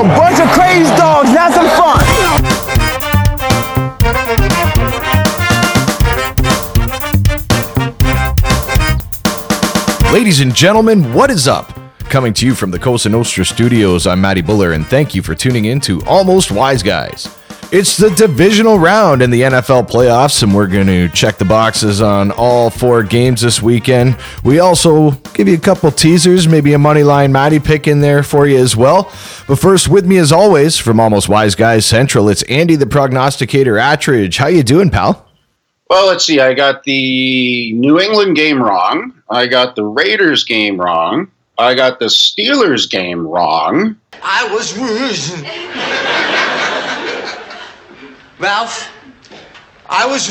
a bunch of crazy dogs. Some fun. Ladies and gentlemen, what is up? Coming to you from the Cosa Nostra studios, I'm Matty Buller, and thank you for tuning in to Almost Wise Guys. It's the divisional round in the NFL playoffs, and we're going to check the boxes on all four games this weekend. We also give you a couple teasers, maybe a money line Matty pick in there for you as well. But first, with me as always from Almost Wise Guys Central, it's Andy the prognosticator Attridge. How you doing, pal? Well, let's see. I got the New England game wrong. I got the Raiders game wrong. I got the Steelers game wrong. I was Ralph. I was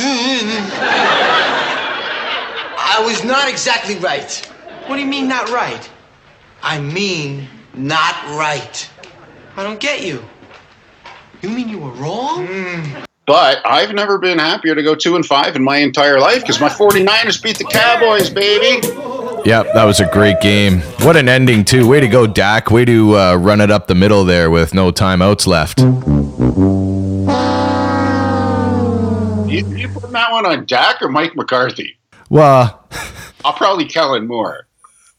I was not exactly right. What do you mean not right? I mean not right. I don't get you. You mean you were wrong? But I've never been happier to go two and five in my entire life because my 49ers beat the Cowboys, baby. Yep, that was a great game. What an ending, too. Way to go, Dak. Way to uh, run it up the middle there with no timeouts left. You, you putting that one on Dak or Mike McCarthy? Well, I'll probably Kellen Moore.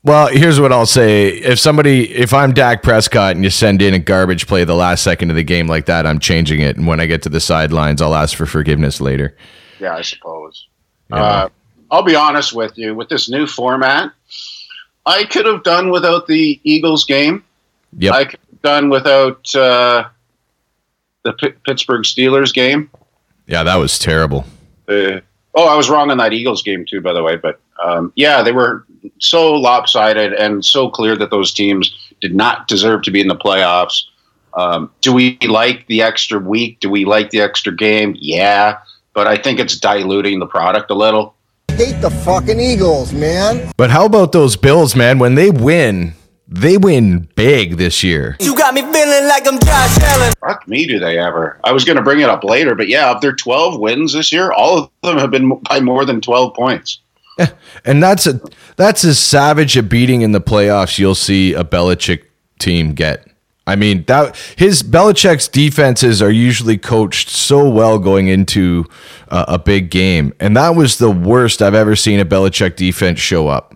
Well, here's what I'll say. If somebody, if I'm Dak Prescott and you send in a garbage play the last second of the game like that, I'm changing it. And when I get to the sidelines, I'll ask for forgiveness later. Yeah, I suppose. Uh, I'll be honest with you. With this new format, I could have done without the Eagles game. Yep. I could have done without uh, the P- Pittsburgh Steelers game. Yeah, that was terrible. Uh, oh, I was wrong on that Eagles game too, by the way. But um, yeah, they were so lopsided and so clear that those teams did not deserve to be in the playoffs. Um, do we like the extra week? Do we like the extra game? Yeah, but I think it's diluting the product a little. Hate the fucking Eagles, man. But how about those Bills, man? When they win, they win big this year. You got me feeling like I'm Josh Allen. Fuck me, do they ever? I was going to bring it up later, but yeah, of their 12 wins this year, all of them have been by more than 12 points. And that's a that's as savage a beating in the playoffs you'll see a Belichick team get. I mean that his Belichick's defenses are usually coached so well going into uh, a big game, and that was the worst I've ever seen a Belichick defense show up.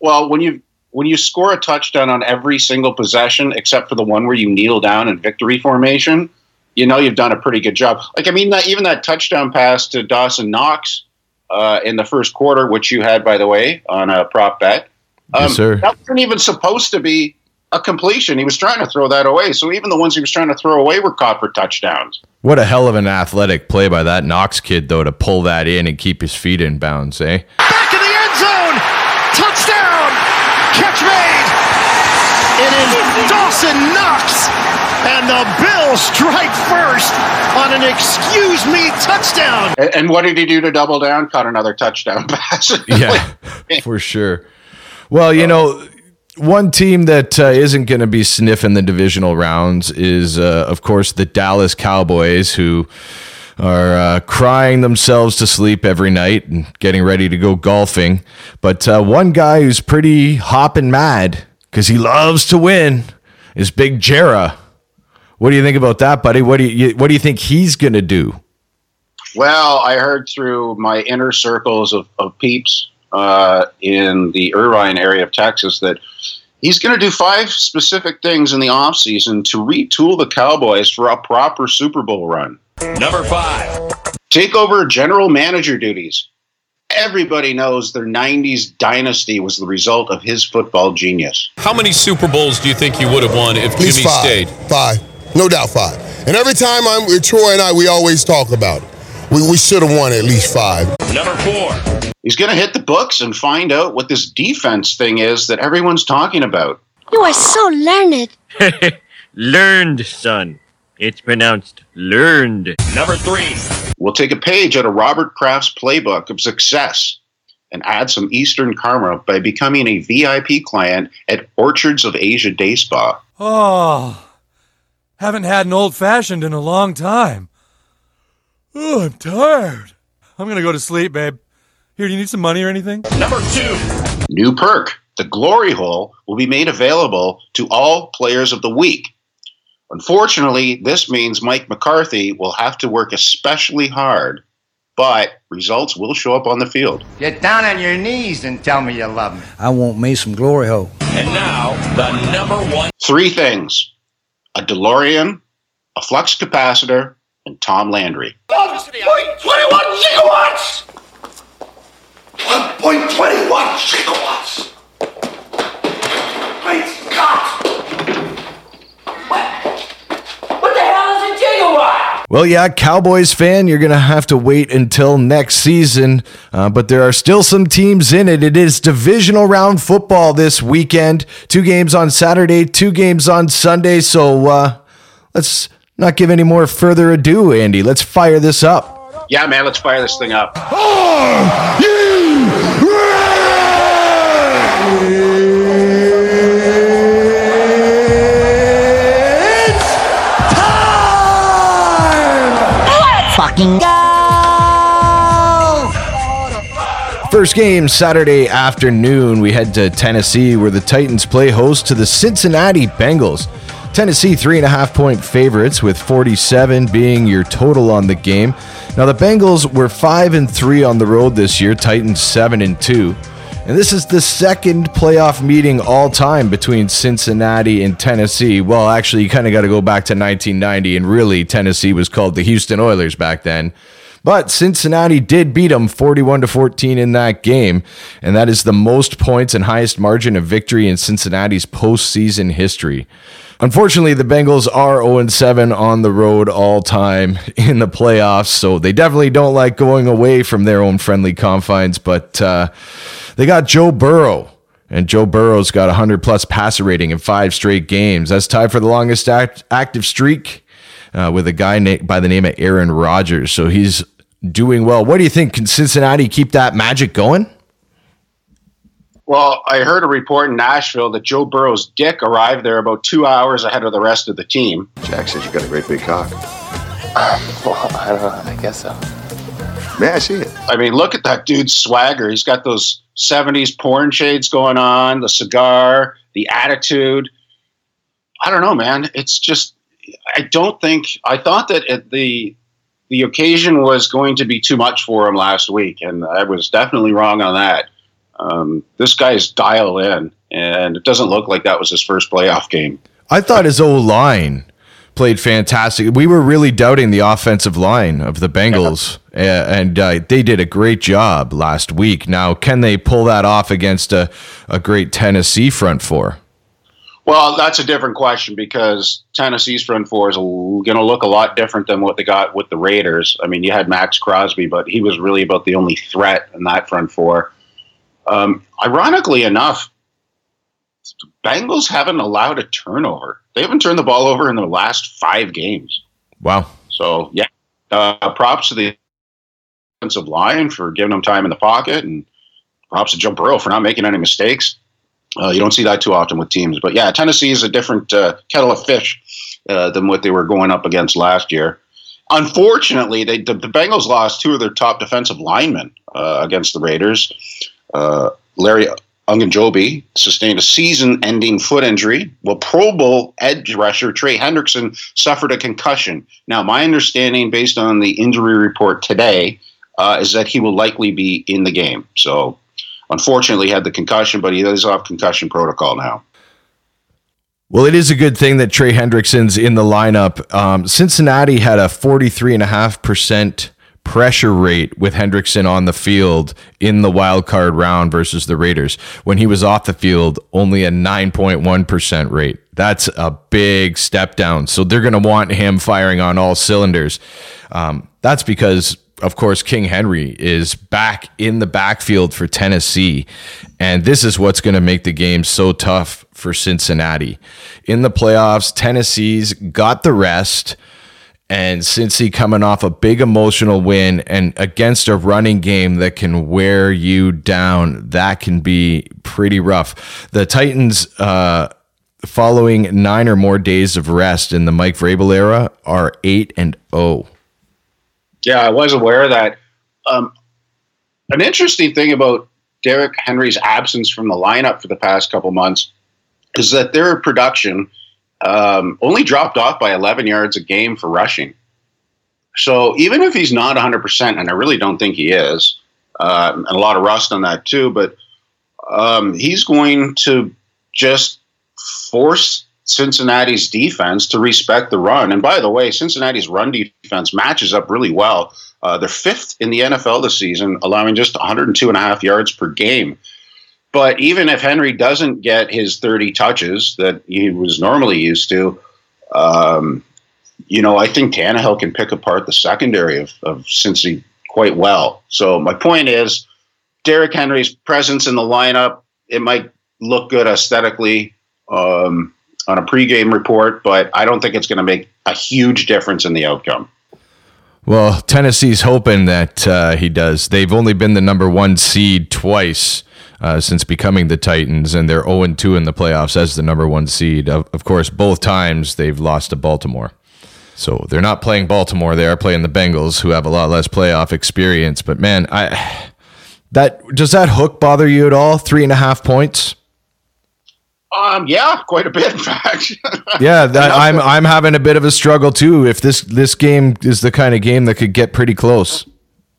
Well, when you when you score a touchdown on every single possession except for the one where you kneel down in victory formation, you know you've done a pretty good job. Like I mean, that even that touchdown pass to Dawson Knox uh, in the first quarter, which you had by the way on a prop bet, um, Yes, sir. that wasn't even supposed to be a completion. He was trying to throw that away. So even the ones he was trying to throw away were caught for touchdowns. What a hell of an athletic play by that Knox kid though to pull that in and keep his feet in bounds, eh? back in the end zone. Touchdown. Catch made. It is Dawson Knox. And the Bills strike first on an excuse me touchdown. And, and what did he do to double down? Caught another touchdown pass. Yeah, for sure. Well, you know, one team that uh, isn't going to be sniffing the divisional rounds is, uh, of course, the Dallas Cowboys, who are uh, crying themselves to sleep every night and getting ready to go golfing. But uh, one guy who's pretty hopping mad because he loves to win is Big Jera. What do you think about that, buddy? What do you What do you think he's to do? Well, I heard through my inner circles of, of peeps uh, in the Irving area of Texas that he's going to do five specific things in the offseason to retool the Cowboys for a proper Super Bowl run. Number five. Take over general manager duties. Everybody knows their 90s dynasty was the result of his football genius. How many Super Bowls do you think you would have won if At least Jimmy five. stayed? Five. No doubt five. And every time I'm with Troy and I, we always talk about it. We, we should have won at least five. Number four. He's going to hit the books and find out what this defense thing is that everyone's talking about. You are so learned. Learned, son. It's pronounced learned. Number three. We'll take a page out of Robert Kraft's playbook of success and add some Eastern karma by becoming a VIP client at Orchids of Asia Day Spa. Oh, haven't had an old fashioned in a long time. Oh, I'm tired. I'm gonna go to sleep, babe. Here, do you need some money or anything? Number two. New perk the Glory Hole will be made available to all players of the week. Unfortunately, this means Mike McCarthy will have to work especially hard, but results will show up on the field. Get down on your knees and tell me you love me. I want me some glory hole. And now, the number one. Three things a DeLorean, a flux capacitor, and Tom Landry. 1.21 gigawatts! 1.21 gigawatts! Great Scott! What? What the hell is a gigawatt? Well, yeah, Cowboys fan, you're going to have to wait until next season, uh, but there are still some teams in it. It is divisional round football this weekend. Two games on Saturday, two games on Sunday. So uh, let's not give any more further ado, Andy. Let's fire this up. Yeah, man, let's fire this thing up. Let's fucking go! First game Saturday afternoon, we head to Tennessee where the Titans play host to the Cincinnati Bengals. Tennessee three and a half point favorites with 47 being your total on the game. Now the Bengals were five and three on the road this year, Titans seven and two. And this is the second playoff meeting all time between Cincinnati and Tennessee. Well, actually, you kind of got to go back to 1990, and really, Tennessee was called the Houston Oilers back then. But Cincinnati did beat them 41 to 14 in that game, and that is the most points and highest margin of victory in Cincinnati's postseason history. Unfortunately, the Bengals are 0 7 on the road all time in the playoffs, so they definitely don't like going away from their own friendly confines. But uh, they got Joe Burrow, and Joe Burrow's got a 100 plus passer rating in five straight games. That's tied for the longest act- active streak uh, with a guy na- by the name of Aaron Rodgers. So he's doing well. What do you think? Can Cincinnati keep that magic going? Well, I heard a report in Nashville that Joe Burrow's dick arrived there about two hours ahead of the rest of the team. Jack says you got a great big cock. well, I don't know. I guess so. May I see it? I mean, look at that dude's swagger. He's got those 70s porn shades going on, the cigar, the attitude. I don't know, man. It's just, I don't think, I thought that the, the occasion was going to be too much for him last week, and I was definitely wrong on that. Um, this guy's dial in, and it doesn't look like that was his first playoff game. I thought his O line played fantastic. We were really doubting the offensive line of the Bengals, yeah. and uh, they did a great job last week. Now, can they pull that off against a, a great Tennessee front four? Well, that's a different question because Tennessee's front four is going to look a lot different than what they got with the Raiders. I mean, you had Maxx Crosby, but he was really about the only threat in that front four. Um, ironically enough, Bengals haven't allowed a turnover. They haven't turned the ball over in their last five games. Wow. So, yeah, uh, props to the offensive line for giving them time in the pocket, and props to Joe Burrow for not making any mistakes. Uh, you don't see that too often with teams. But yeah, Tennessee is a different uh, kettle of fish uh, than what they were going up against last year. Unfortunately, they, the, the Bengals lost two of their top defensive linemen uh, against the Raiders. Uh, Larry Ogunjobi sustained a season-ending foot injury, while Pro Bowl edge rusher Trey Hendrickson suffered a concussion. Now, my understanding, based on the injury report today, uh, is that he will likely be in the game. So, unfortunately, had the concussion, but he is off concussion protocol now. Well, it is a good thing that Trey Hendrickson's in the lineup. Um, Cincinnati had a 43.5% pressure rate with Hendrickson on the field in the wild card round versus the Raiders. When he was off the field, only a 9.1% rate. That's a big step down. So they're going to want him firing on all cylinders. Um, that's because of course, King Henry is back in the backfield for Tennessee. And this is what's going to make the game so tough for Cincinnati. In the playoffs, Tennessee's got the rest. And Cincy coming off a big emotional win and against a running game that can wear you down, that can be pretty rough. The Titans, uh, following nine or more days of rest in the Mike Vrabel era, are eight and zero. Yeah, I was aware of that. Um, an interesting thing about Derrick Henry's absence from the lineup for the past couple months is that their production um, only dropped off by 11 yards a game for rushing. So even if he's not 100%, and I really don't think he is, uh, and a lot of rust on that too, but um, he's going to just force Cincinnati's defense to respect the run. And by the way, Cincinnati's run defense matches up really well. Uh, they're fifth in the NFL this season, allowing just 102 and a half yards per game. But even if Henry doesn't get his 30 touches that he was normally used to, um, you know, I think Tannehill can pick apart the secondary of, of Cincy quite well. So my point is, Derrick Henry's presence in the lineup, it might look good aesthetically um, on a pregame report, but I don't think it's going to make a huge difference in the outcome. Well, Tennessee's hoping that uh, he does. They've only been the number one seed twice uh, since becoming the Titans, and they're 0 2 in the playoffs as the number one seed. Of, of course, both times they've lost to Baltimore. So they're not playing Baltimore; they are playing the Bengals, who have a lot less playoff experience. But man, I that does that hook bother you at all? Three and a half points. Um, yeah, quite a bit, in fact. yeah, that, I'm I'm having a bit of a struggle too. If this this game is the kind of game that could get pretty close.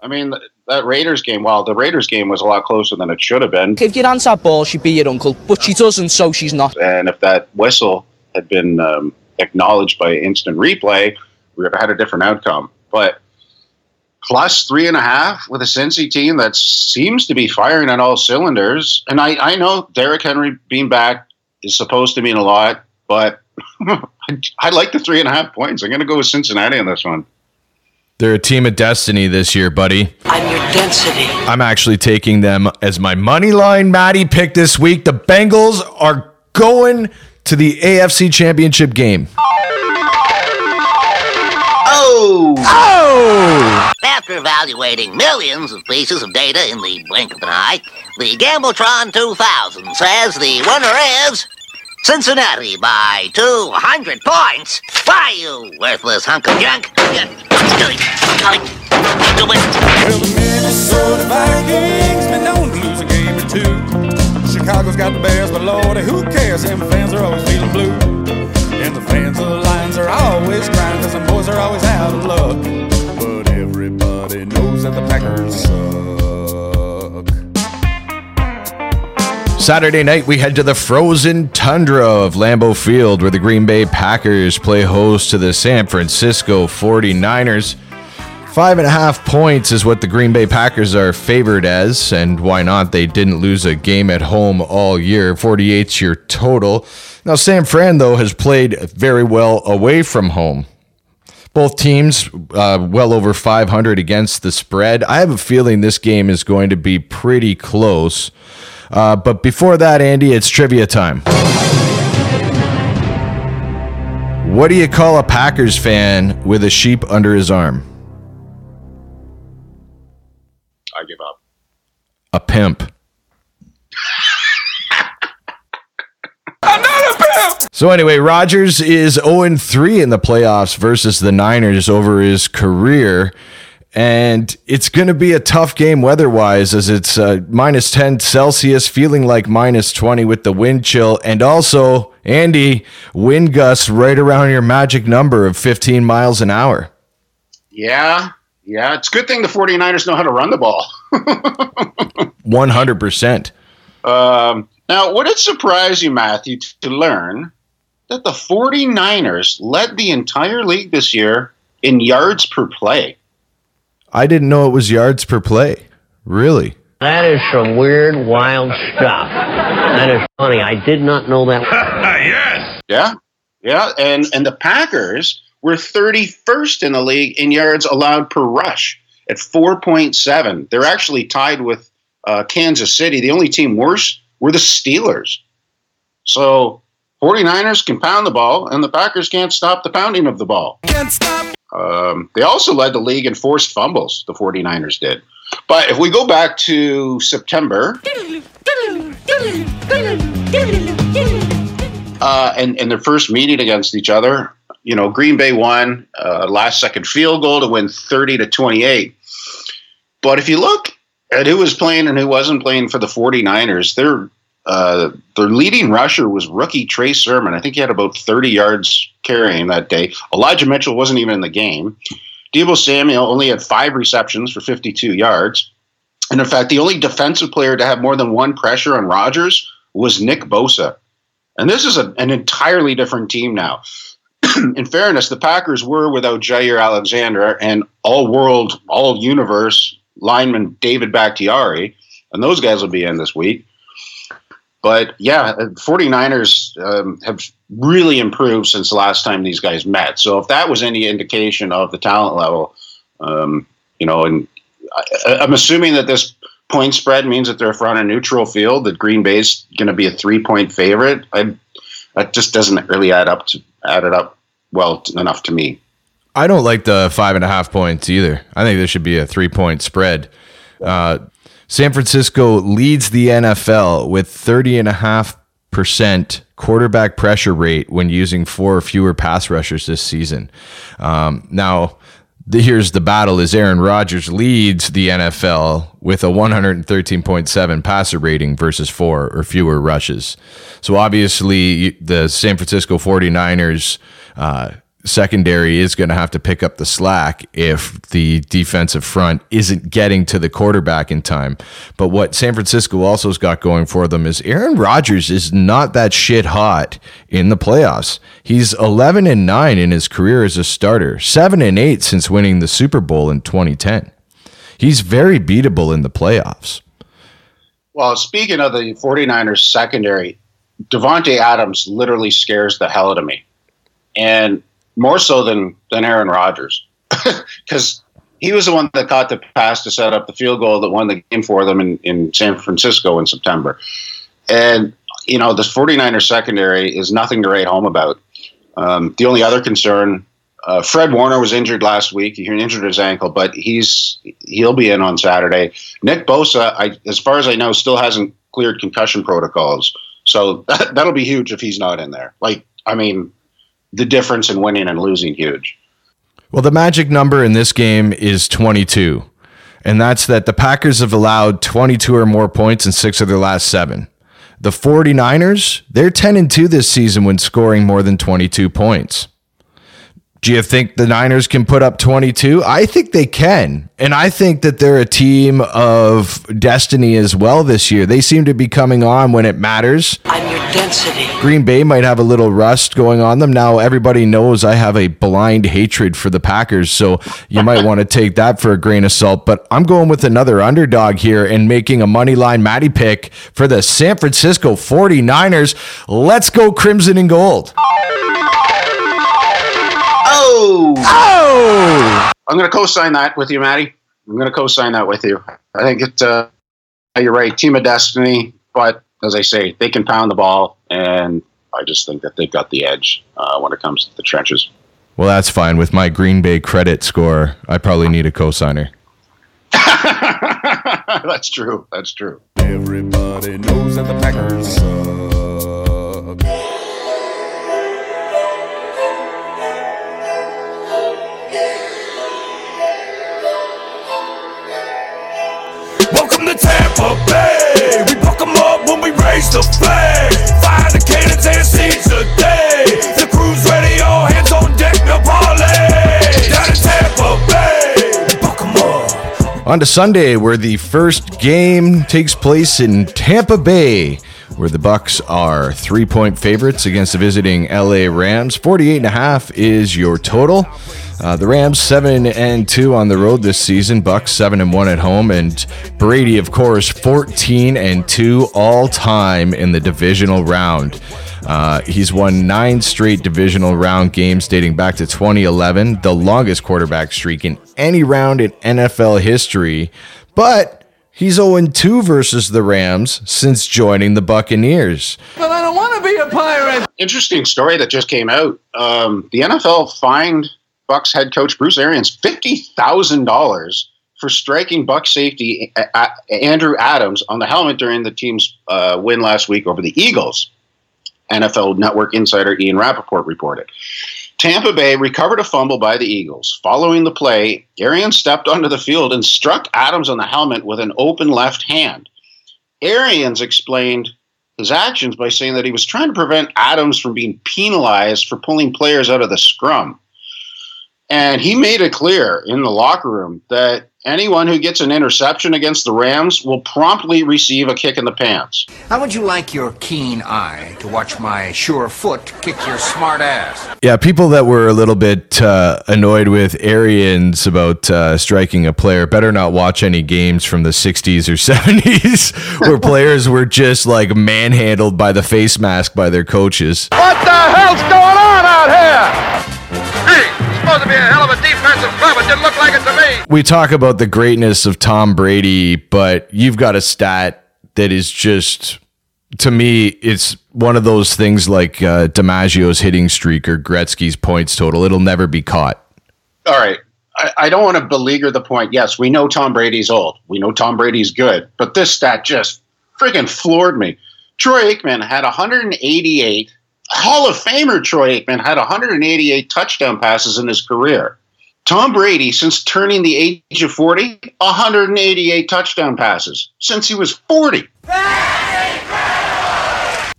I mean, that Raiders game. Well, the Raiders game was a lot closer than it should have been. If your aunt's had ball, she'd be your uncle, but she doesn't, so she's not. And if that whistle had been um, acknowledged by instant replay, we would have had a different outcome. But plus three and a half with a Cincy team that seems to be firing on all cylinders. And I, I know Derrick Henry being back is supposed to mean a lot, but I like the three and a half points. I'm going to go with Cincinnati on this one. They're a team of destiny this year, buddy. I'm your density. I'm actually taking them as my money line Matty pick this week. The Bengals are going to the AFC Championship game. Oh! Oh! After evaluating millions of pieces of data in the blink of an eye, the Gambletron 2000 says the winner is Cincinnati by 200 points. Why, you worthless hunk of junk? Well, the Minnesota Vikings been known to lose a game or two. Chicago's got the Bears, but lordy, who cares? Them fans are always feeling blue. And the fans of the Lions are always crying because them boys are always out of luck. But everybody knows that the Packers Saturday night, we head to the frozen tundra of Lambeau Field, where the Green Bay Packers play host to the San Francisco 49ers. Five and a half points is what the Green Bay Packers are favored as, and why not? They didn't lose a game at home all year. 48's your total. Now, San Fran, though, has played very well away from home. Both teams uh, well over 500 against the spread. I have a feeling this game is going to be pretty close. Uh, but before that, Andy, it's trivia time. What do you call a Packers fan with a sheep under his arm? I give up. A pimp. Another pimp. So anyway, Rodgers is 0 3 in the playoffs versus the Niners over his career. And it's going to be a tough game weather wise as it's uh, minus 10 Celsius, feeling like minus 20 with the wind chill. And also, Andy, wind gusts right around your magic number of 15 miles an hour. Yeah. Yeah. It's a good thing the 49ers know how to run the ball. 100%. Um, now, would it surprise you, Matthew, to learn that the 49ers led the entire league this year in yards per play? I didn't know it was yards per play. Really? That is some weird, wild stuff. That is funny. I did not know that. yes. Yeah. Yeah. And and the Packers were 31st in the league in yards allowed per rush at 4.7. They're actually tied with uh, Kansas City. The only team worse were the Steelers. So 49ers can pound the ball, and the Packers can't stop the pounding of the ball. Can't stop. Um, they also led the league in forced fumbles, the 49ers did. But if we go back to September, uh, and, and their first meeting against each other, you know, Green Bay won uh, last second field goal to win 30 to 28. But if you look at who was playing and who wasn't playing for the 49ers, their Uh, their leading rusher was rookie Trey Sermon. I think he had about 30 yards carrying that day. Elijah Mitchell wasn't even in the game. Deebo Samuel only had five receptions for 52 yards. And in fact, the only defensive player to have more than one pressure on Rodgers was Nick Bosa. And this is a, an entirely different team now. in fairness, the Packers were without Jaire Alexander and all world, all universe lineman David Bakhtiari. And those guys will be in this week. But yeah, 49ers um, have really improved since the last time these guys met. So if that was any indication of the talent level, um, you know, and I, I'm assuming that this point spread means that they're front a neutral field, that Green Bay's going to be a three point favorite. I, that just doesn't really add up to add it up well enough to me. I don't like the five and a half points either. I think there should be a three point spread. Uh, San Francisco leads the NFL with 30.5% quarterback pressure rate when using four or fewer pass rushers this season. Um, now, the, here's the battle is Aaron Rodgers leads the NFL with a 113.7 passer rating versus four or fewer rushes. So obviously the San Francisco 49ers uh, secondary is going to have to pick up the slack if the defensive front isn't getting to the quarterback in time. But what San Francisco also has got going for them is Aaron Rodgers is not that shit hot in the playoffs. He's 11 and 9 in his career as a starter, 7 and 8 since winning the Super Bowl in 2010. He's very beatable in the playoffs. Well, speaking of the 49ers secondary, Davante Adams literally scares the hell out of me. And more so than than Aaron Rodgers, because he was the one that caught the pass to set up the field goal that won the game for them in, in San Francisco in September. And you know, this 49ers secondary is nothing to write home about. Um, the only other concern, uh, Fred Warner was injured last week. He injured his ankle, but he's he'll be in on Saturday. Nick Bosa, I, as far as I know, still hasn't cleared concussion protocols, so that, that'll be huge if he's not in there. Like, I mean, the difference in winning and losing huge. Well, the magic number in this game is 22. And that's that the Packers have allowed 22 or more points in six of their last seven. The 49ers, they're 10 and 2 this season when scoring more than 22 points. Do you think the Niners can put up 22? I think they can. And I think that they're a team of destiny as well this year. They seem to be coming on when it matters. I'm your density. Green Bay might have a little rust going on them. Now, everybody knows I have a blind hatred for the Packers, so you might want to take that for a grain of salt. But I'm going with another underdog here and making a money line Matty pick for the San Francisco 49ers. Let's go Crimson and Gold. Oh! Oh! I'm going to co-sign that with you, Matty. I'm going to co-sign that with you. I think it. Uh, you're right. Team of destiny, but as I say, they can pound the ball, and I just think that they've got the edge uh, when it comes to the trenches. Well, that's fine. With my Green Bay credit score, I probably need a co-signer. That's true. That's true. Everybody knows that the Packers suck. Welcome to Tampa Bay. On to Sunday, where the first game takes place in Tampa Bay, where the Bucks are three-point favorites against the visiting LA Rams. 48 and a half is your total. Uh, the Rams seven and two on the road this season. Bucks seven and one at home, and Brady, of course, 14 and two all time in the divisional round. Uh, he's won nine straight divisional round games dating back to 2011, the longest quarterback streak in any round in NFL history. But he's 0 2 versus the Rams since joining the Buccaneers. But I don't want to be a pirate. Interesting story that just came out. Um, the NFL fined Bucks head coach Bruce Arians fifty thousand dollars for striking Buck safety A- A- Andrew Adams on the helmet during the team's uh, win last week over the Eagles. NFL Network insider Ian Rapoport reported. Tampa Bay recovered a fumble by the Eagles. Following the play, Arians stepped onto the field and struck Adams on the helmet with an open left hand. Arians explained his actions by saying that he was trying to prevent Adams from being penalized for pulling players out of the scrum. And he made it clear in the locker room that anyone who gets an interception against the Rams will promptly receive a kick in the pants. How would you like your keen eye to watch my sure foot kick your smart ass? Yeah, people that were a little bit uh, annoyed with Arians about uh, striking a player better not watch any games from the 60s or 70s where players were just like manhandled by the face mask by their coaches. What the hell's going on out here? Hey, supposed to be a hell of a defensive club. It didn't look like it to me. We talk about the greatness of Tom Brady, but you've got a stat that is just to me, it's one of those things like uh, DiMaggio's hitting streak or Gretzky's points total. It'll never be caught. All right. I, I don't want to beleaguer the point. Yes, we know Tom Brady's old. We know Tom Brady's good. But this stat just freaking floored me. Troy Aikman had 188. Hall of Famer Troy Aikman had 188 touchdown passes in his career. Tom Brady, since turning the age of 40, 188 touchdown passes since he was 40.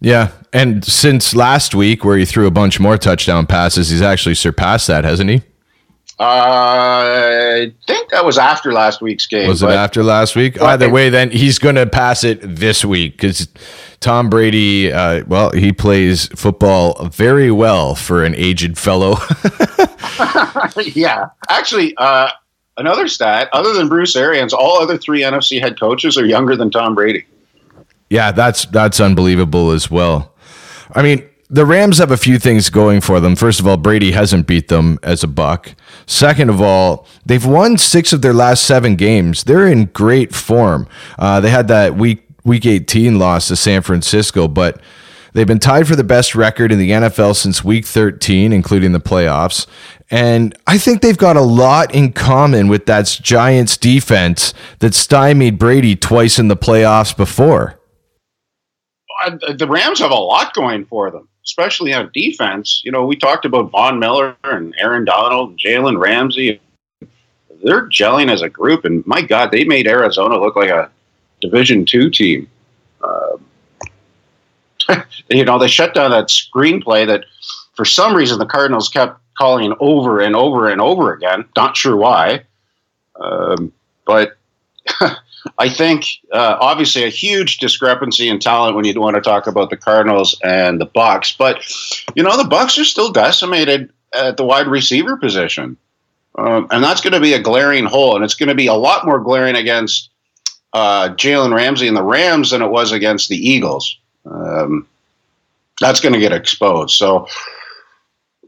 Yeah, and since last week, where he threw a bunch more touchdown passes, he's actually surpassed that, hasn't he? Uh, I think that was after last week's game. Was it after last week? Either way, then he's going to pass it this week because Tom Brady, uh, well, he plays football very well for an aged fellow. yeah, actually, uh, another stat: other than Bruce Arians, all other three NFC head coaches are younger than Tom Brady. Yeah, that's that's unbelievable as well. I mean, the Rams have a few things going for them. First of all, Brady hasn't beat them as a buck. Second of all, they've won six of their last seven games. They're in great form. Uh, they had that week week 18 loss to San Francisco, but they've been tied for the best record in the NFL since week 13, including the playoffs. And I think they've got a lot in common with that Giants defense that stymied Brady twice in the playoffs before. The Rams have a lot going for them, especially on defense. You know, we talked about Von Miller and Aaron Donald, Jalen Ramsey. They're gelling as a group, and my God, they made Arizona look like a Division two team. Uh, you know, they shut down that screenplay that, for some reason, the Cardinals kept calling over and over and over again. Not sure why, um, but I think uh, obviously a huge discrepancy in talent when you want to talk about the Cardinals and the Bucks. But you know, the Bucks are still decimated at the wide receiver position, um, and that's going to be a glaring hole, and it's going to be a lot more glaring against uh, Jalen Ramsey and the Rams than it was against the Eagles. Um, that's going to get exposed. So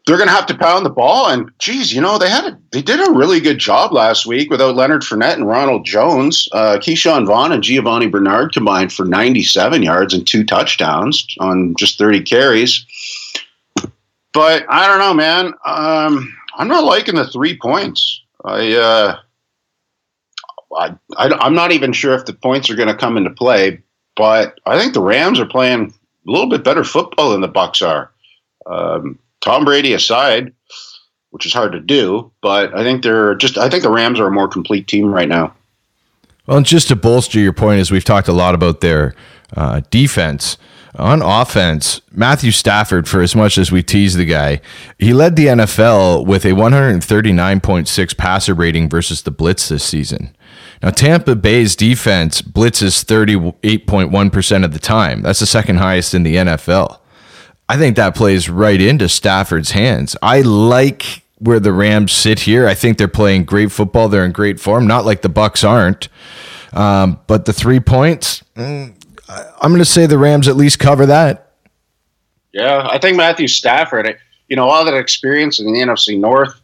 they're going to have to pound the ball. And geez, you know they had a, they did a really good job last week without Leonard Fournette and Ronald Jones. Uh, Ke'Shawn Vaughn and Giovanni Bernard combined for 97 yards and two touchdowns on just 30 carries. But I don't know, man. Um, I'm not liking the three points. I, uh, I, I am not even sure if the points are going to come into play. But I think the Rams are playing a little bit better football than the Bucks are. Um, Tom Brady aside, which is hard to do, but I think they're just I think the Rams are a more complete team right now. Well, and just to bolster your point, as we've talked a lot about their uh, defense. On offense, Matthew Stafford, for as much as we tease the guy, he led the NFL with a 139.6 passer rating versus the Blitz this season. Now, Tampa Bay's defense blitzes 38.1% of the time. That's the second highest in the NFL. I think that plays right into Stafford's hands. I like where the Rams sit here. I think they're playing great football. They're in great form. Not like the Bucks aren't, um, but the three points. Mm, I'm going to say the Rams at least cover that. Yeah, I think Matthew Stafford. You know, all that experience in the NFC North.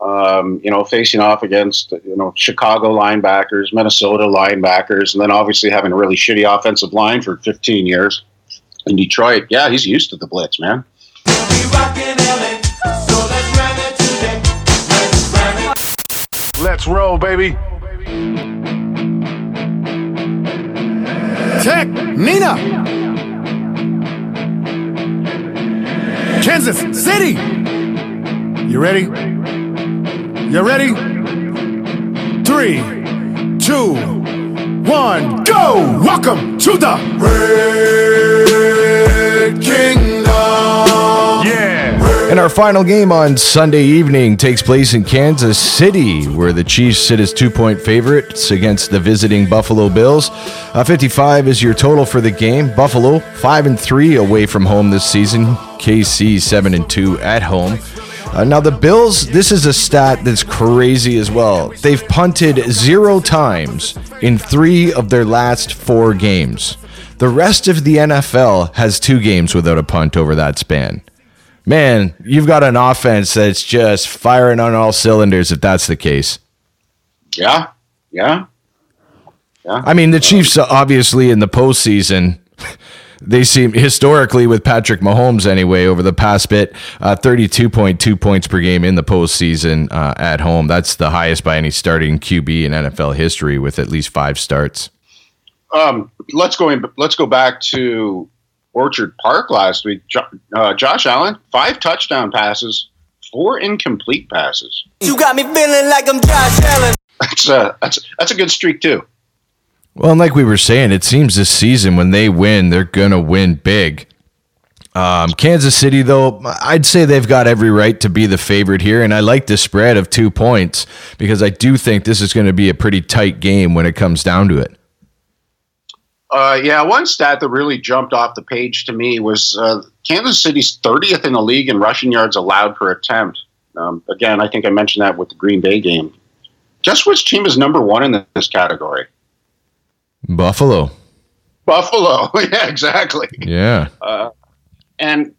Um, you know, facing off against you know Chicago linebackers, Minnesota linebackers, and then obviously having a really shitty offensive line for 15 years in Detroit. Yeah, he's used to the blitz, man. Let's roll, baby. Tech, Nina. Kansas City. You ready? You ready? Three, two, one, go! Welcome to the United Kingdom. Yeah. And our final game on Sunday evening takes place in Kansas City, where the Chiefs sit as two point favorites against the visiting Buffalo Bills. Uh, 55 is your total for the game. Buffalo, 5 and 3 away from home this season. KC, 7 and 2 at home. Uh, now, the Bills, this is a stat that's crazy as well. They've punted zero times in three of their last four games. The rest of the NFL has two games without a punt over that span. Man, you've got an offense that's just firing on all cylinders if that's the case. Yeah, yeah, yeah. I mean, the Chiefs, obviously, in the postseason, they seem historically with Patrick Mahomes anyway over the past bit, uh, 32.2 points per game in the postseason uh, at home. That's the highest by any starting QB in NFL history with at least five starts. Um, let's go in. Let's go back to Orchard Park last week. Jo- uh, Josh Allen, five touchdown passes, four incomplete passes. You got me feeling like I'm Josh Allen. That's a that's that's a good streak too. Well, and like we were saying, it seems this season when they win, they're going to win big. Um, Kansas City, though, I'd say they've got every right to be the favorite here. And I like the spread of two points because I do think this is going to be a pretty tight game when it comes down to it. Uh, yeah, one stat that really jumped off the page to me was uh, Kansas City's 30th in the league in rushing yards allowed per attempt. Um, again, I think I mentioned that with the Green Bay game. Guess which team is number one in this category? Buffalo. Buffalo. yeah, exactly. Yeah. Uh, and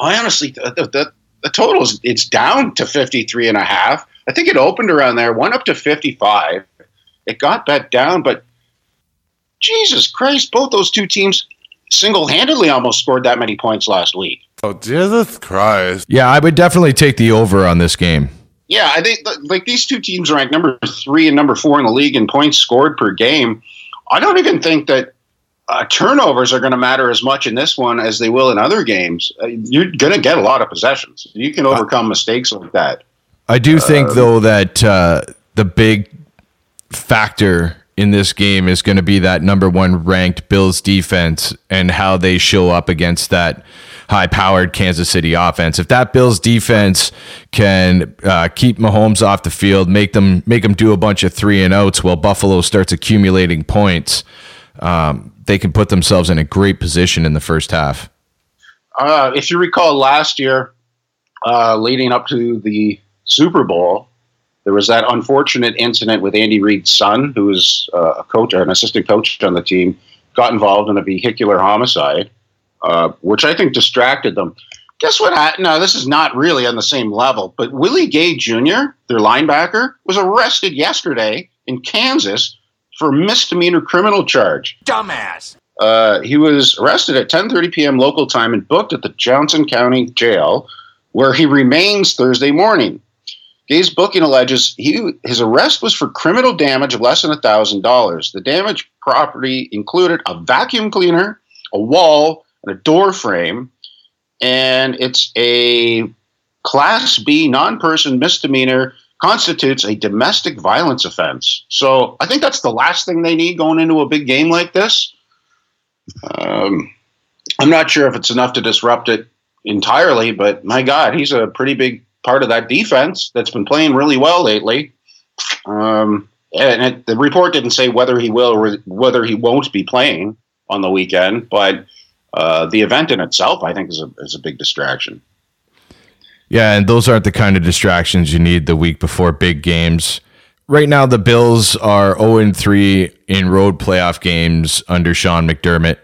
I honestly, the, the, the total is it's down to 53 and a half. I think it opened around there, went up to 55. It got bet down, but Jesus Christ, both those two teams single handedly almost scored that many points last week. Oh, Jesus Christ. Yeah, I would definitely take the over on this game. Yeah, I think like these two teams rank number three and number four in the league in points scored per game. I don't even think that uh, turnovers are going to matter as much in this one as they will in other games. Uh, you're going to get a lot of possessions. You can overcome mistakes like that. I do think, Um, though, that uh, the big factor in this game is going to be that number one ranked Bills defense and how they show up against that high powered Kansas City offense. If that Bills defense can uh, keep Mahomes off the field, make them make them do a bunch of three and outs while Buffalo starts accumulating points, um, they can put themselves in a great position in the first half. Uh, if you recall last year, uh, leading up to the Super Bowl, there was that unfortunate incident with Andy Reid's son, who was uh, a coach or an assistant coach on the team, got involved in a vehicular homicide, uh, which I think distracted them. Guess what? happened? No, this is not really on the same level, but Willie Gay Jr., their linebacker, was arrested yesterday in Kansas for a misdemeanor criminal charge. Dumbass. Uh, he was arrested at 10:30 p.m. local time and booked at the Johnson County Jail, where he remains Thursday morning. Gay's booking alleges he his arrest was for criminal damage of less than thousand dollars. The damaged property included a vacuum cleaner, a wall, and a door frame, and it's a Class B non-person misdemeanor constitutes a domestic violence offense. So I think that's the last thing they need going into a big game like this. Um, I'm not sure if it's enough to disrupt it entirely, but my God, he's a pretty big part of that defense that's been playing really well lately. Um, and it, the report didn't say whether he will or whether he won't be playing on the weekend, but uh, the event in itself, I think, is a, is a big distraction. Yeah, and those aren't the kind of distractions you need the week before big games. Right now, the Bills are 0 3 in road playoff games under Sean McDermott.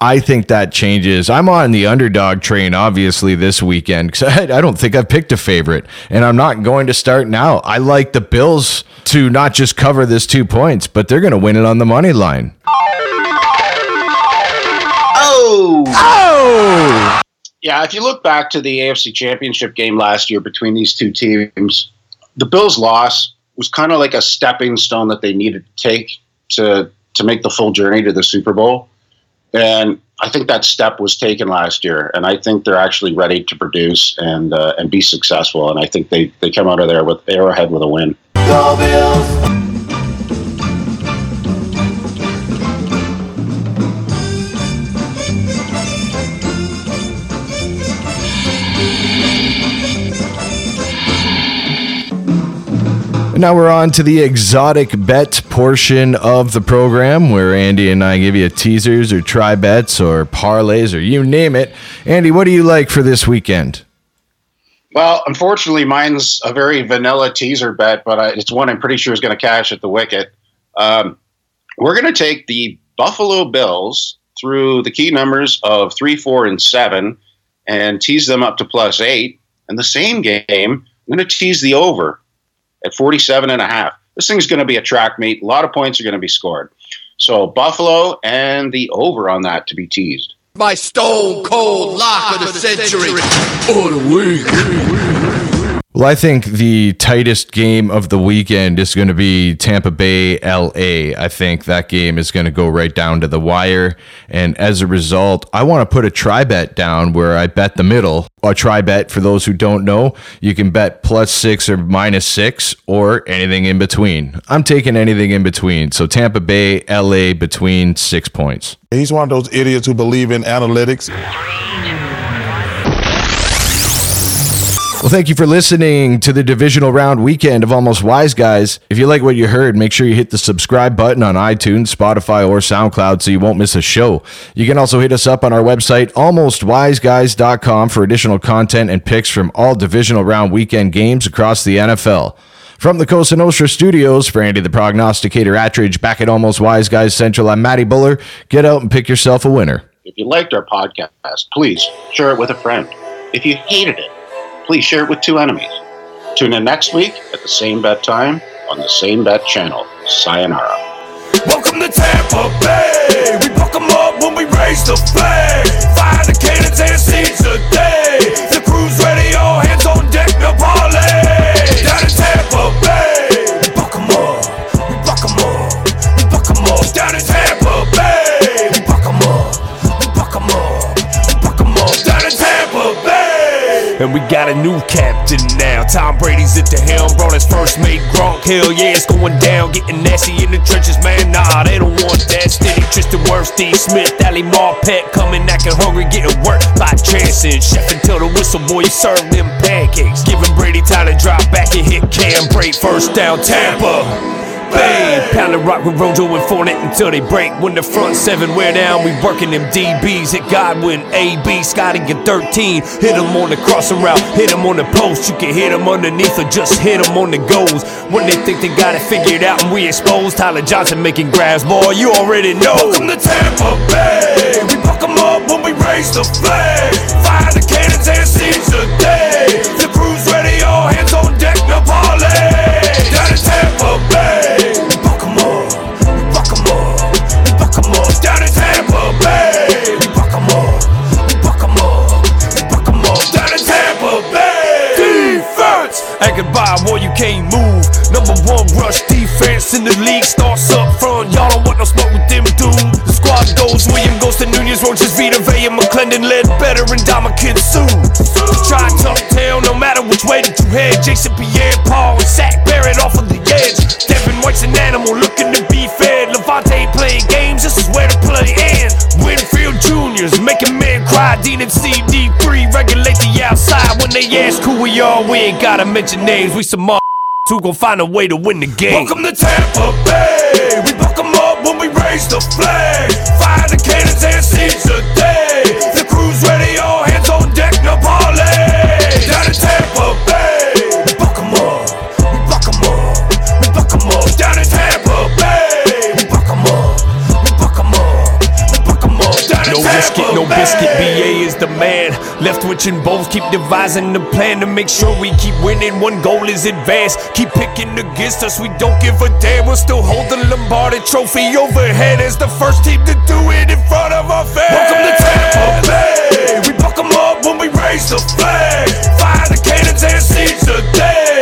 I think that changes. I'm on the underdog train, obviously, this weekend because I, I don't think I've picked a favorite, and I'm not going to start now. I like the Bills to not just cover this two points, but they're going to win it on the money line. Oh! Oh! Yeah, if you look back to the AFC Championship game last year between these two teams, the Bills' loss was kind of like a stepping stone that they needed to take to to make the full journey to the Super Bowl. And I think that step was taken last year, and I think they're actually ready to produce and uh, and be successful. And I think they they come out of there with Arrowhead with a win. Go Bills! Now we're on to the exotic bet portion of the program where Andy and I give you teasers or try bets or parlays or you name it. Andy, what do you like for this weekend? Well, unfortunately, mine's a very vanilla teaser bet, but it's one I'm pretty sure is going to cash at the wicket. Um, we're going to take the Buffalo Bills through the key numbers of three, four, and seven and tease them up to plus eight. And the same game, I'm going to tease the over at 47 and a half. This thing's going to be a track meet. A lot of points are going to be scored. So Buffalo and the over on that to be teased. My stone cold lock of the century. Or the week. Well, I think the tightest game of the weekend is going to be Tampa Bay LA. I think that game is going to go right down to the wire. And as a result, I want to put a try bet down where I bet the middle. A try bet, for those who don't know, you can bet plus six or minus six or anything in between. I'm taking anything in between. So Tampa Bay LA between six points. He's one of those idiots who believe in analytics. Well, thank you for listening to the divisional round weekend of Almost Wise Guys. If you like what you heard, make sure you hit the subscribe button on iTunes, Spotify, or SoundCloud so you won't miss a show. You can also hit us up on our website, almostwiseguys.com, for additional content and picks from all divisional round weekend games across the NFL. From the Cosa Nostra studios, for Andy the Prognosticator Attridge, back at Almost Wise Guys Central, I'm Matty Buller. Get out and pick yourself a winner. If you liked our podcast, please share it with a friend. If you hated it, please share it with two enemies. Tune in next week at the same bet time on the same bet channel. Sayonara. Welcome to Tampa Bay. We buck 'em up when we raise the flag. Fire the cannons and seize the day. We got a new captain now. Tom Brady's at the helm. Brought his first mate Gronk. Hell yeah, it's going down. Getting nasty in the trenches, man. Nah, they don't want that. Steady Tristan Wirfs, Steve Smith, Ali Marpet. Coming acting hungry, getting work by chances. Chef until the whistle boy, you serve them pancakes. Giving Brady time to drop back and hit Cam Brate. First down, Tampa. Bay. Pound the rock with Rojo and Fournette until they break. When the front seven wear down, we working them DBs. Hit Godwin, AB, Scotty get 13. Hit him on the crossing route, hit him on the post. You can hit him underneath or just hit him on the goals. When they think they got it figured out and we exposed, Tyler Johnson making grabs. Boy, you already know. Welcome to Tampa Bay. We buck 'em up when we raise the flag. Fire the cannons and seize the day. The crew's ready, all hands on deck, no parlay. Down in Tampa Bay. Defense. goodbye, by war, you can't move. Number one rush defense in the league starts up front. Y'all don't want no smoke with them dudes. The squad goes William Gholston Nunez, Roches, Vita, Vea, McLendon, led better and Ndamukong Suh. Try tuck tail, no matter which way that you head. Jason Pierre, Paul, and Shaq Barrett off of the edge. Devin White's an animal looking to be fed. Lavonte playing games, this is where the play ends. Winfield Juniors making men cry. Dean and CD3 regulate the outside when they ask who we are. We ain't gotta mention names, we some mother who gon' find a way to win the game. Welcome to Tampa Bay. We buck 'em up when we raise the flag. stretching bones, keep devising the plan to make sure we keep winning. One goal is advanced. Keep picking against us, we don't give a damn. We'll still hold the Lombardi trophy overhead as the first team to do it in front of our fans. Welcome to Tampa Bay. We buck 'em up when we raise the flag. Fire the cannons and seize the day.